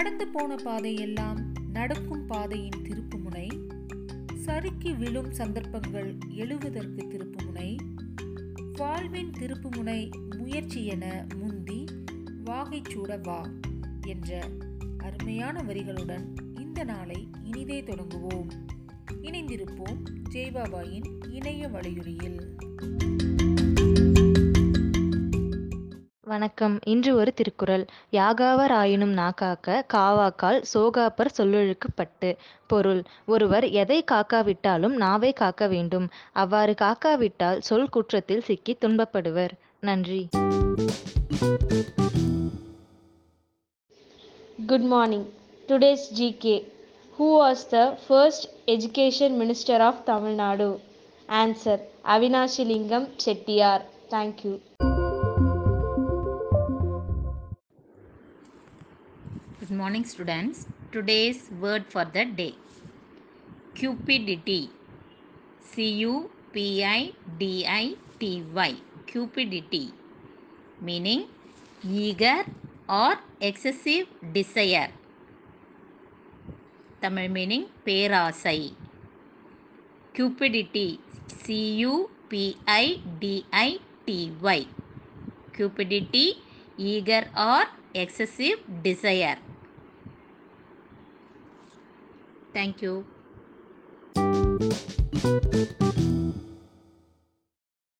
கடந்து போன பாதையெல்லாம் நடக்கும் பாதையின் திருப்புமுனை. சறுக்கி விழும் சந்தர்ப்பங்கள் எழுவதற்கு திருப்புமுனை. வாழ்வின் திருப்புமுனை முயற்சி என முந்தி வாகைச்சூட வா என்ற அருமையான வரிகளுடன் இந்த நாளை இனிதே தொடங்குவோம். இணைந்திருப்போம் ஜெய்பாபாயின் இணைய வலையொலியில். வணக்கம். இன்று ஒரு திருக்குறள். யாகாவர் ஆயினும் நாக்காக்க காவாக்கால் சோகாப்பர் சொல்லொழுக்கு பட்டு பொருள் ஒருவர் எதை காக்காவிட்டாலும் நாவை காக்க வேண்டும். அவ்வாறு காக்காவிட்டால் சொல் குற்றத்தில் சிக்கி துன்பப்படுவர். நன்றி. Good morning today's GK who was the first education minister of Tamil Nadu answer Avinashilingam Chettiar thank you Good morning, students. Today's word for the day cupidity. C U P I D I T Y. Cupidity. Meaning eager or excessive desire. Tamil meaning perasai. Cupidity. C U P I D I T Y. Cupidity, eager or excessive desire. Thank you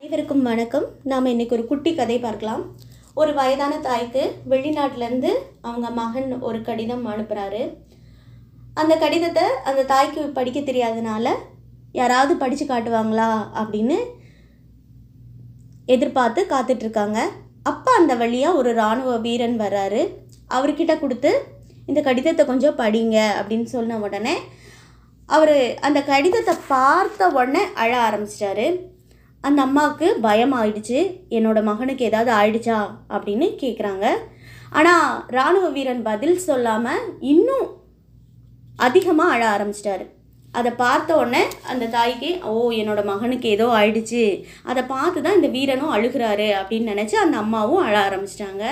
அனைவருக்கும் வணக்கம். நாம் இன்றைக்கி ஒரு குட்டி கதை பார்க்கலாம். ஒரு வயதான தாய்க்கு வெளிநாட்டிலேருந்து அவங்க மகன் ஒரு கடிதம் அனுப்புகிறாரு அந்த கடிதத்தை அந்த தாய்க்கு படிக்க தெரியாதனால யாராவது படித்து காட்டுவாங்களா அப்படின்னு எதிர்பார்த்து காத்துட்ருக்காங்க அப்போ அந்த வழியாக ஒரு இராணுவ வீரன் வர்றாரு. அவர்கிட்ட கொடுத்து இந்த கடிதத்தை கொஞ்சம் படிங்க அப்படின்னு சொன்ன உடனே அவர் அந்த கடிதத்தை பார்த்த உடனே அழ ஆரம்பிச்சிட்டாரு. அந்த அம்மாவுக்கு பயம் ஆயிடுச்சு. என்னோட மகனுக்கு ஏதாவது ஆயிடுச்சா அப்படின்னு கேட்குறாங்க ஆனால் இராணுவ வீரன் பதில் சொல்லாமல் இன்னும் அதிகமாக அழ ஆரம்பிச்சிட்டாரு. அதை பார்த்த உடனே அந்த தாய்க்கு ஓ என்னோட மகனுக்கு ஏதோ ஆயிடுச்சு. அதை பார்த்து தான் இந்த வீரனும் அழுகிறாரு அப்படின்னு நினச்சி அந்த அம்மாவும் அழ ஆரம்பிச்சிட்டாங்க.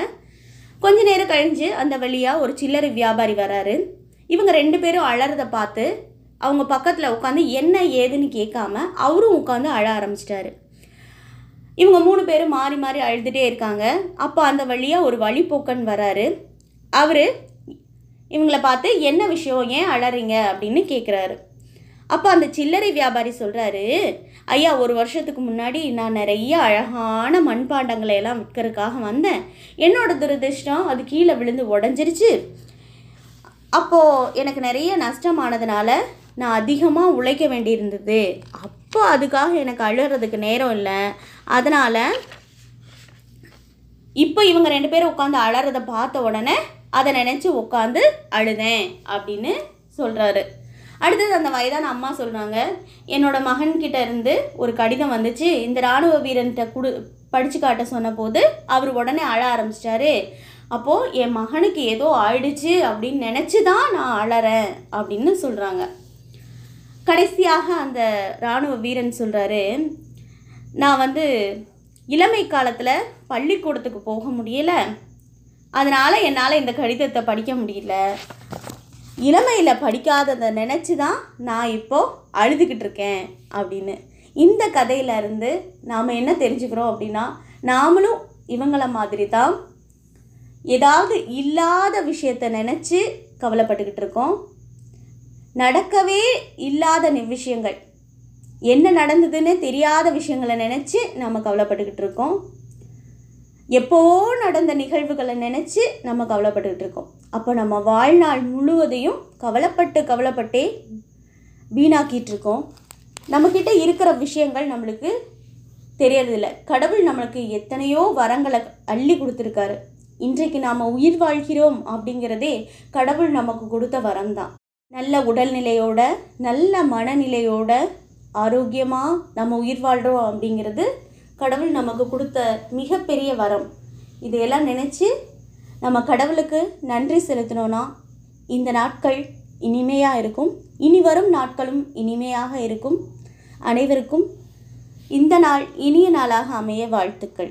கொஞ்ச நேரம் கழிஞ்சு அந்த வழியாக ஒரு சில்லறை வியாபாரி வராரு. இவங்க ரெண்டு பேரும் அழறத பார்த்து அவங்க பக்கத்தில் உட்காந்து என்ன ஏதுன்னு கேட்காம அவரும் உட்காந்து அழ ஆரம்பிச்சிட்டாரு. இவங்க மூணு பேரும் மாறி மாறி அழுதுகிட்டே இருக்காங்க. அப்போ அந்த வழியாக ஒரு வழிபோக்கன் வராரு. அவர் இவங்களை பார்த்து என்ன விஷயம்? ஏன் அழறீங்க? அப்படின்னு கேட்குறாரு அப்போ அந்த சில்லறை வியாபாரி சொல்கிறாரு ஐயா ஒரு வருஷத்துக்கு முன்னாடி நான் நிறைய அழகான மண்பாண்டங்களை எல்லாம் விற்கிறதுக்காக வந்தேன். என்னோட துரதிர்ஷ்டம் அது கீழே விழுந்து உடஞ்சிருச்சு. அப்போது எனக்கு நிறைய நஷ்டமானதுனால நான் அதிகமாக உழைக்க வேண்டியிருந்தது. அப்போ அதுக்காக எனக்கு அழுகிறதுக்கு நேரம் இல்லை. அதனால் இப்போ இவங்க ரெண்டு பேரும் உட்காந்து அழறதை பார்த்த உடனே அதை நினச்சி உட்காந்து அழுதேன் அப்படின்னு சொல்கிறாரு அடுத்தது அந்த வயதான அம்மா சொல்கிறாங்க என்னோட மகன்கிட்ட இருந்து ஒரு கடிதம் வந்துச்சு. இந்த இராணுவ வீரன்கிட்ட குடு படித்து காட்ட சொன்னபோது அவர் உடனே அழ ஆரம்பிச்சிட்டாரு. அப்போது என் மகனுக்கு ஏதோ ஆயிடுச்சு அப்படின்னு நினச்சி தான் நான் அழறேன் அப்படின்னு சொல்கிறாங்க கடைசியாக அந்த இராணுவ வீரன் சொல்கிறாரு நான் வந்து இளமை காலத்தில் பள்ளிக்கூடத்துக்கு போக முடியலை. அதனால் என்னால் இந்த கடிதத்தை படிக்க முடியல. இளமையில் படிக்காததை நினச்சி தான் நான் இப்போது அழுதுகிட்டு இருக்கேன் அப்படின்னு. இந்த கதையிலேருந்து நாம் என்ன தெரிஞ்சுக்கிறோம் அப்படின்னா நாமளும் இவங்கள மாதிரி தான் ஏதாவது இல்லாத விஷயத்தை நினச்சி கவலைப்பட்டுக்கிட்டு இருக்கோம் நடக்கவே இல்லாத விஷயங்கள். என்ன நடந்ததுன்னு தெரியாத விஷயங்களை நினச்சி நம்ம கவலைப்பட்டுக்கிட்டு இருக்கோம் எப்போ நடந்த நிகழ்வுகளை நினச்சி நம்ம கவலைப்பட்டுக்கிட்டு இருக்கோம். அப்போ நம்ம வாழ்நாள் முழுவதையும் கவலைப்பட்டு கவலைப்பட்டே வீணாக்கிட்டு இருக்கோம். நம்மக்கிட்ட இருக்கிற விஷயங்கள் நம்மளுக்கு தெரியறதில்ல. கடவுள் நம்மளுக்கு எத்தனையோ வரங்களை அள்ளி கொடுத்துருக்காரு. இன்றைக்கு நாம் உயிர் வாழ்கிறோம் அப்படிங்கிறதே கடவுள் நமக்கு கொடுத்த வரம் தான் நல்ல உடல்நிலையோட நல்ல மனநிலையோட ஆரோக்கியமாக நம்ம உயிர் வாழ்கிறோம் அப்படிங்கிறது கடவுள் நமக்கு கொடுத்த மிகப்பெரிய வரம். இதையெல்லாம் நினச்சி நம்ம கடவுளுக்கு நன்றி செலுத்தினோன்னா இந்த நாட்கள் இனிமையாக இருக்கும். இனி வரும் நாட்களும் இனிமையாக இருக்கும். அனைவருக்கும் இந்த நாள் இனிய நாளாக அமைய வாழ்த்துக்கள்.